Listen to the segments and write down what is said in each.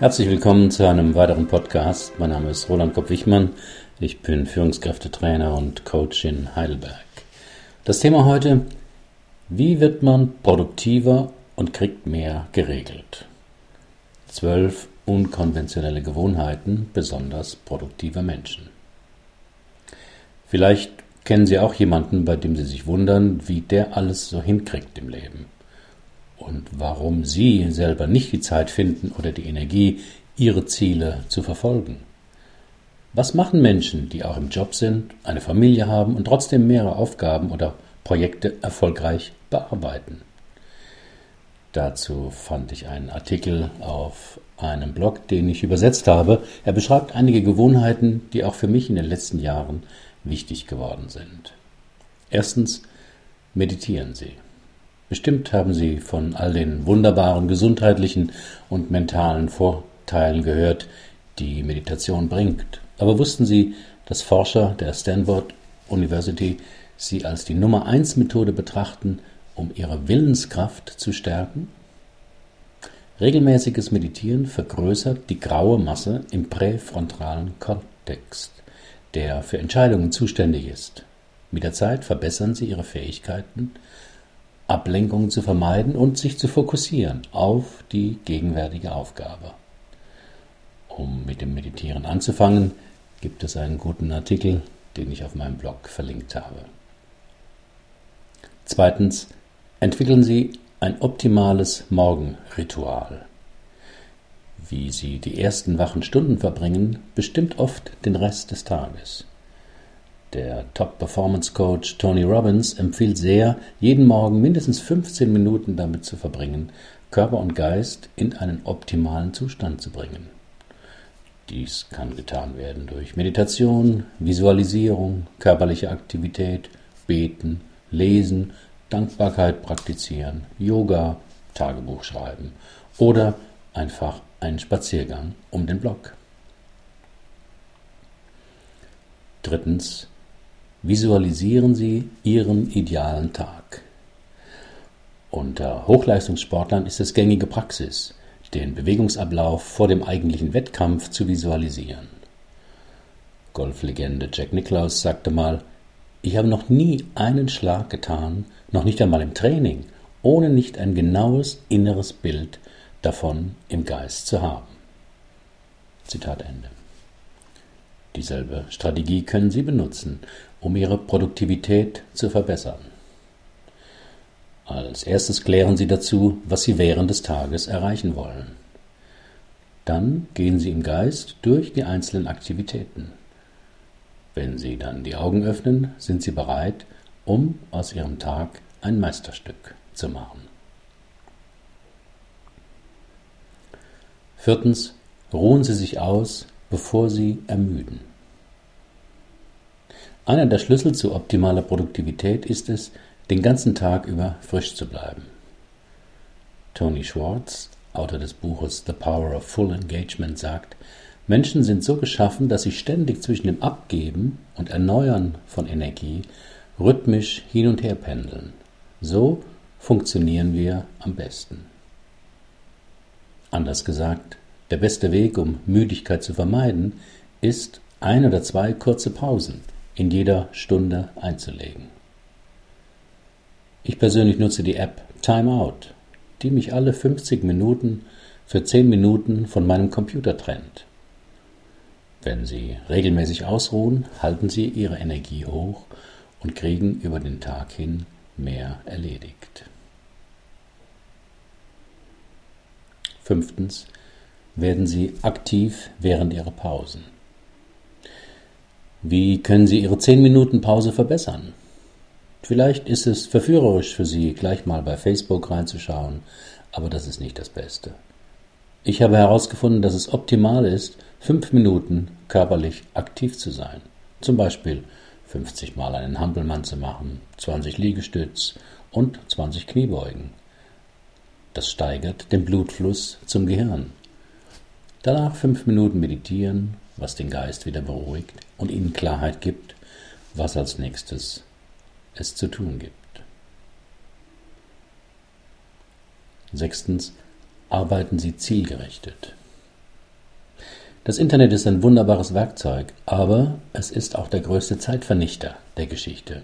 Herzlich willkommen zu einem weiteren Podcast. Mein Name ist Roland Kopp-Wichmann. Ich bin Führungskräftetrainer und Coach in Heidelberg. Das Thema heute, wie wird man produktiver und kriegt mehr geregelt? Zwölf unkonventionelle Gewohnheiten besonders produktiver Menschen. Vielleicht kennen Sie auch jemanden, bei dem Sie sich wundern, wie der alles so hinkriegt im Leben und warum Sie selber nicht die Zeit finden oder die Energie, Ihre Ziele zu verfolgen. Was machen Menschen, die auch im Job sind, eine Familie haben und trotzdem mehrere Aufgaben oder Projekte erfolgreich bearbeiten? Dazu fand ich einen Artikel auf einem Blog, den ich übersetzt habe. Er beschreibt einige Gewohnheiten, die auch für mich in den letzten Jahren wichtig geworden sind. Erstens, meditieren Sie. Bestimmt haben Sie von all den wunderbaren gesundheitlichen und mentalen Vorteilen gehört, die Meditation bringt. Aber wussten Sie, dass Forscher der Stanford University sie als die Nummer 1 Methode betrachten, um ihre Willenskraft zu stärken? Regelmäßiges Meditieren vergrößert die graue Masse im präfrontalen Kontext, der für Entscheidungen zuständig ist. Mit der Zeit verbessern sie ihre Fähigkeiten, Ablenkungen zu vermeiden und sich zu fokussieren auf die gegenwärtige Aufgabe. Um mit dem Meditieren anzufangen, gibt es einen guten Artikel, den ich auf meinem Blog verlinkt habe. Zweitens, entwickeln Sie ein optimales Morgenritual. Wie Sie die ersten wachen Stunden verbringen, bestimmt oft den Rest des Tages. Der Top-Performance-Coach Tony Robbins empfiehlt sehr, jeden Morgen mindestens 15 Minuten damit zu verbringen, Körper und Geist in einen optimalen Zustand zu bringen. Dies kann getan werden durch Meditation, Visualisierung, körperliche Aktivität, Beten, Lesen, Dankbarkeit praktizieren, Yoga, Tagebuch schreiben oder einfach einen Spaziergang um den Block. Drittens Visualisieren Sie Ihren idealen Tag. Unter Hochleistungssportlern ist es gängige Praxis, den Bewegungsablauf vor dem eigentlichen Wettkampf zu visualisieren. Golflegende Jack Nicklaus sagte mal, ich habe noch nie einen Schlag getan, noch nicht einmal im Training, ohne nicht ein genaues inneres Bild davon im Geist zu haben. Zitat Ende. Dieselbe Strategie können Sie benutzen, um Ihre Produktivität zu verbessern. Als erstes klären Sie dazu, was Sie während des Tages erreichen wollen. Dann gehen Sie im Geist durch die einzelnen Aktivitäten. Wenn Sie dann die Augen öffnen, sind Sie bereit, um aus Ihrem Tag ein Meisterstück zu machen. Viertens, ruhen Sie sich aus, bevor Sie ermüden. Einer der Schlüssel zu optimaler Produktivität ist es, den ganzen Tag über frisch zu bleiben. Tony Schwartz, Autor des Buches The Power of Full Engagement, sagt, Menschen sind so geschaffen, dass sie ständig zwischen dem Abgeben und Erneuern von Energie rhythmisch hin und her pendeln. So funktionieren wir am besten. Anders gesagt, der beste Weg, um Müdigkeit zu vermeiden, ist ein oder zwei kurze Pausen in jeder Stunde einzulegen. Ich persönlich nutze die App Timeout, die mich alle 50 Minuten für 10 Minuten von meinem Computer trennt. Wenn Sie regelmäßig ausruhen, halten Sie Ihre Energie hoch und kriegen über den Tag hin mehr erledigt. Fünftens werden Sie aktiv während Ihrer Pausen. Wie können Sie Ihre 10 Minuten Pause verbessern? Vielleicht ist es verführerisch für Sie, gleich mal bei Facebook reinzuschauen, aber das ist nicht das Beste. Ich habe herausgefunden, dass es optimal ist, 5 Minuten körperlich aktiv zu sein. Zum Beispiel 50 Mal einen Hampelmann zu machen, 20 Liegestütz und 20 Kniebeugen. Das steigert den Blutfluss zum Gehirn. Danach 5 Minuten meditieren was den Geist wieder beruhigt und ihnen Klarheit gibt, was als nächstes es zu tun gibt. Sechstens, arbeiten Sie zielgerichtet. Das Internet ist ein wunderbares Werkzeug, aber es ist auch der größte Zeitvernichter der Geschichte.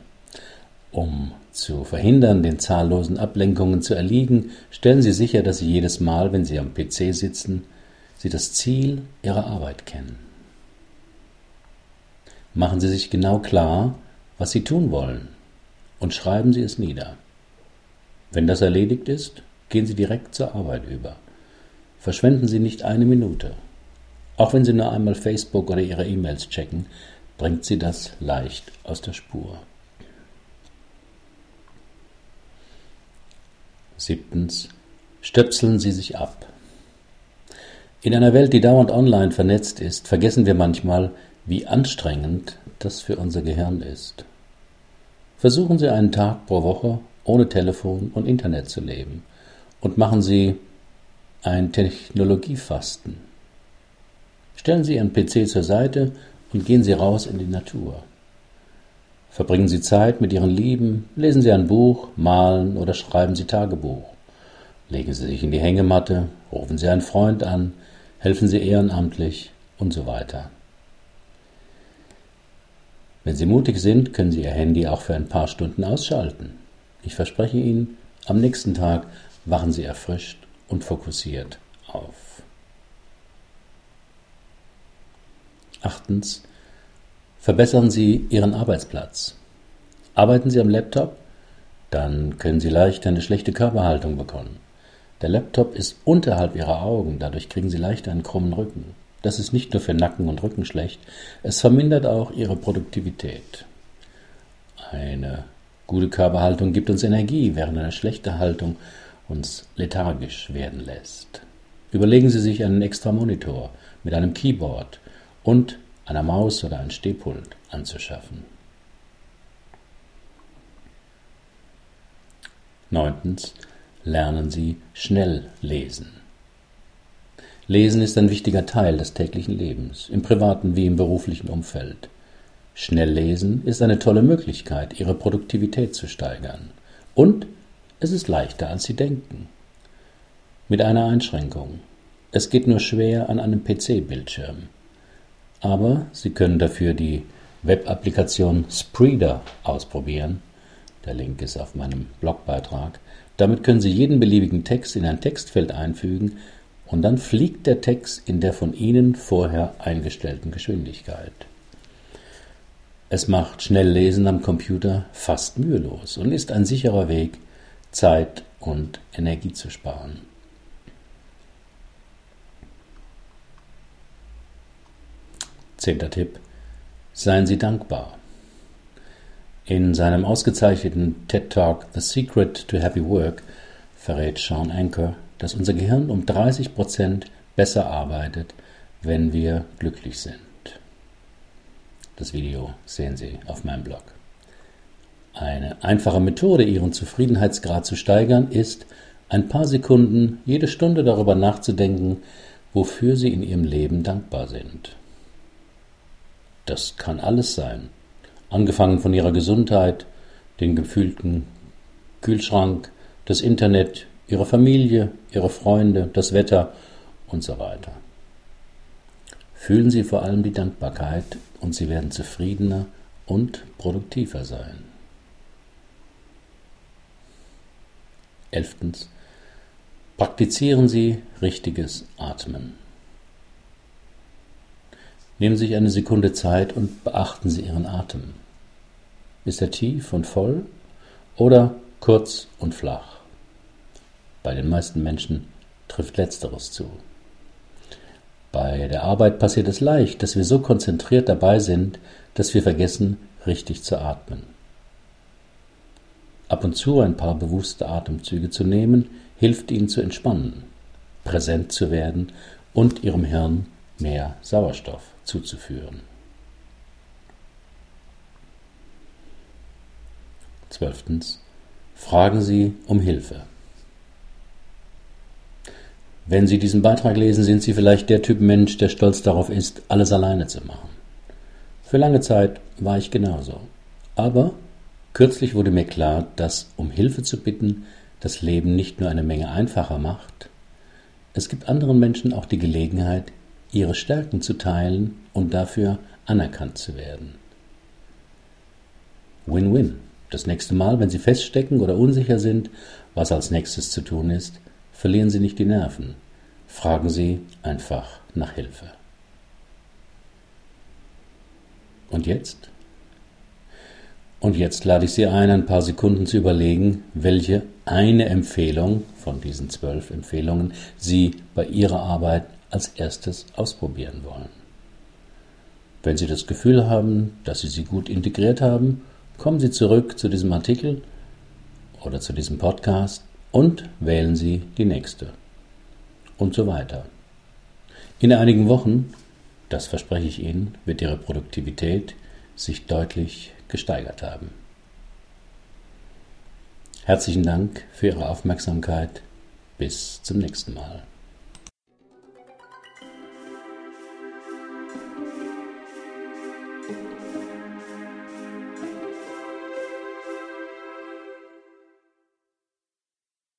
Um zu verhindern, den zahllosen Ablenkungen zu erliegen, stellen Sie sicher, dass Sie jedes Mal, wenn Sie am PC sitzen, Sie das Ziel Ihrer Arbeit kennen. Machen Sie sich genau klar, was Sie tun wollen und schreiben Sie es nieder. Wenn das erledigt ist, gehen Sie direkt zur Arbeit über. Verschwenden Sie nicht eine Minute. Auch wenn Sie nur einmal Facebook oder Ihre E-Mails checken, bringt Sie das leicht aus der Spur. Siebtens. Stöpseln Sie sich ab. In einer Welt, die dauernd online vernetzt ist, vergessen wir manchmal, wie anstrengend das für unser Gehirn ist. Versuchen Sie einen Tag pro Woche ohne Telefon und Internet zu leben und machen Sie ein Technologiefasten. Stellen Sie Ihren PC zur Seite und gehen Sie raus in die Natur. Verbringen Sie Zeit mit Ihren Lieben, lesen Sie ein Buch, malen oder schreiben Sie Tagebuch. Legen Sie sich in die Hängematte, rufen Sie einen Freund an, helfen Sie ehrenamtlich und so weiter. Wenn Sie mutig sind, können Sie Ihr Handy auch für ein paar Stunden ausschalten. Ich verspreche Ihnen, am nächsten Tag wachen Sie erfrischt und fokussiert auf. Achtens. Verbessern Sie Ihren Arbeitsplatz. Arbeiten Sie am Laptop? Dann können Sie leicht eine schlechte Körperhaltung bekommen. Der Laptop ist unterhalb Ihrer Augen, dadurch kriegen Sie leicht einen krummen Rücken. Das ist nicht nur für Nacken und Rücken schlecht, es vermindert auch ihre Produktivität. Eine gute Körperhaltung gibt uns Energie, während eine schlechte Haltung uns lethargisch werden lässt. Überlegen Sie sich einen extra Monitor mit einem Keyboard und einer Maus oder ein Stehpult anzuschaffen. Neuntens. Lernen Sie schnell lesen. Lesen ist ein wichtiger Teil des täglichen Lebens, im privaten wie im beruflichen Umfeld. Schnelllesen ist eine tolle Möglichkeit, Ihre Produktivität zu steigern. Und es ist leichter, als Sie denken. Mit einer Einschränkung. Es geht nur schwer an einem PC-Bildschirm. Aber Sie können dafür die Web-Applikation Spreeder ausprobieren. Der Link ist auf meinem Blogbeitrag. Damit können Sie jeden beliebigen Text in ein Textfeld einfügen und dann fliegt der Text in der von Ihnen vorher eingestellten Geschwindigkeit. Es macht Schnelllesen am Computer fast mühelos und ist ein sicherer Weg, Zeit und Energie zu sparen. Zehnter Tipp. Seien Sie dankbar. In seinem ausgezeichneten TED Talk The Secret to Happy Work verrät Sean Anker, dass unser Gehirn um 30 Prozent besser arbeitet, wenn wir glücklich sind. Das Video sehen Sie auf meinem Blog. Eine einfache Methode, Ihren Zufriedenheitsgrad zu steigern, ist, ein paar Sekunden jede Stunde darüber nachzudenken, wofür Sie in Ihrem Leben dankbar sind. Das kann alles sein, angefangen von Ihrer Gesundheit, den gefühlten Kühlschrank, das Internet, ihre Familie, ihre Freunde, das Wetter und so weiter. Fühlen Sie vor allem die Dankbarkeit und Sie werden zufriedener und produktiver sein. Elftens. Praktizieren Sie richtiges Atmen. Nehmen Sie sich eine Sekunde Zeit und beachten Sie Ihren Atem. Ist er tief und voll oder kurz und flach? Bei den meisten Menschen trifft letzteres zu. Bei der Arbeit passiert es leicht, dass wir so konzentriert dabei sind, dass wir vergessen, richtig zu atmen. Ab und zu ein paar bewusste Atemzüge zu nehmen, hilft ihnen zu entspannen, präsent zu werden und ihrem Hirn mehr Sauerstoff zuzuführen. Zwölftens. Fragen Sie um Hilfe. Wenn Sie diesen Beitrag lesen, sind Sie vielleicht der Typ Mensch, der stolz darauf ist, alles alleine zu machen. Für lange Zeit war ich genauso. Aber kürzlich wurde mir klar, dass, um Hilfe zu bitten, das Leben nicht nur eine Menge einfacher macht, es gibt anderen Menschen auch die Gelegenheit, ihre Stärken zu teilen und dafür anerkannt zu werden. Win-win. Das nächste Mal, wenn Sie feststecken oder unsicher sind, was als nächstes zu tun ist, verlieren Sie nicht die Nerven. Fragen Sie einfach nach Hilfe. Und jetzt? Und jetzt lade ich Sie ein, ein paar Sekunden zu überlegen, welche eine Empfehlung von diesen zwölf Empfehlungen Sie bei Ihrer Arbeit als erstes ausprobieren wollen. Wenn Sie das Gefühl haben, dass Sie sie gut integriert haben, kommen Sie zurück zu diesem Artikel oder zu diesem Podcast und wählen Sie die nächste. Und so weiter. In einigen Wochen, das verspreche ich Ihnen, wird Ihre Produktivität sich deutlich gesteigert haben. Herzlichen Dank für Ihre Aufmerksamkeit. Bis zum nächsten Mal.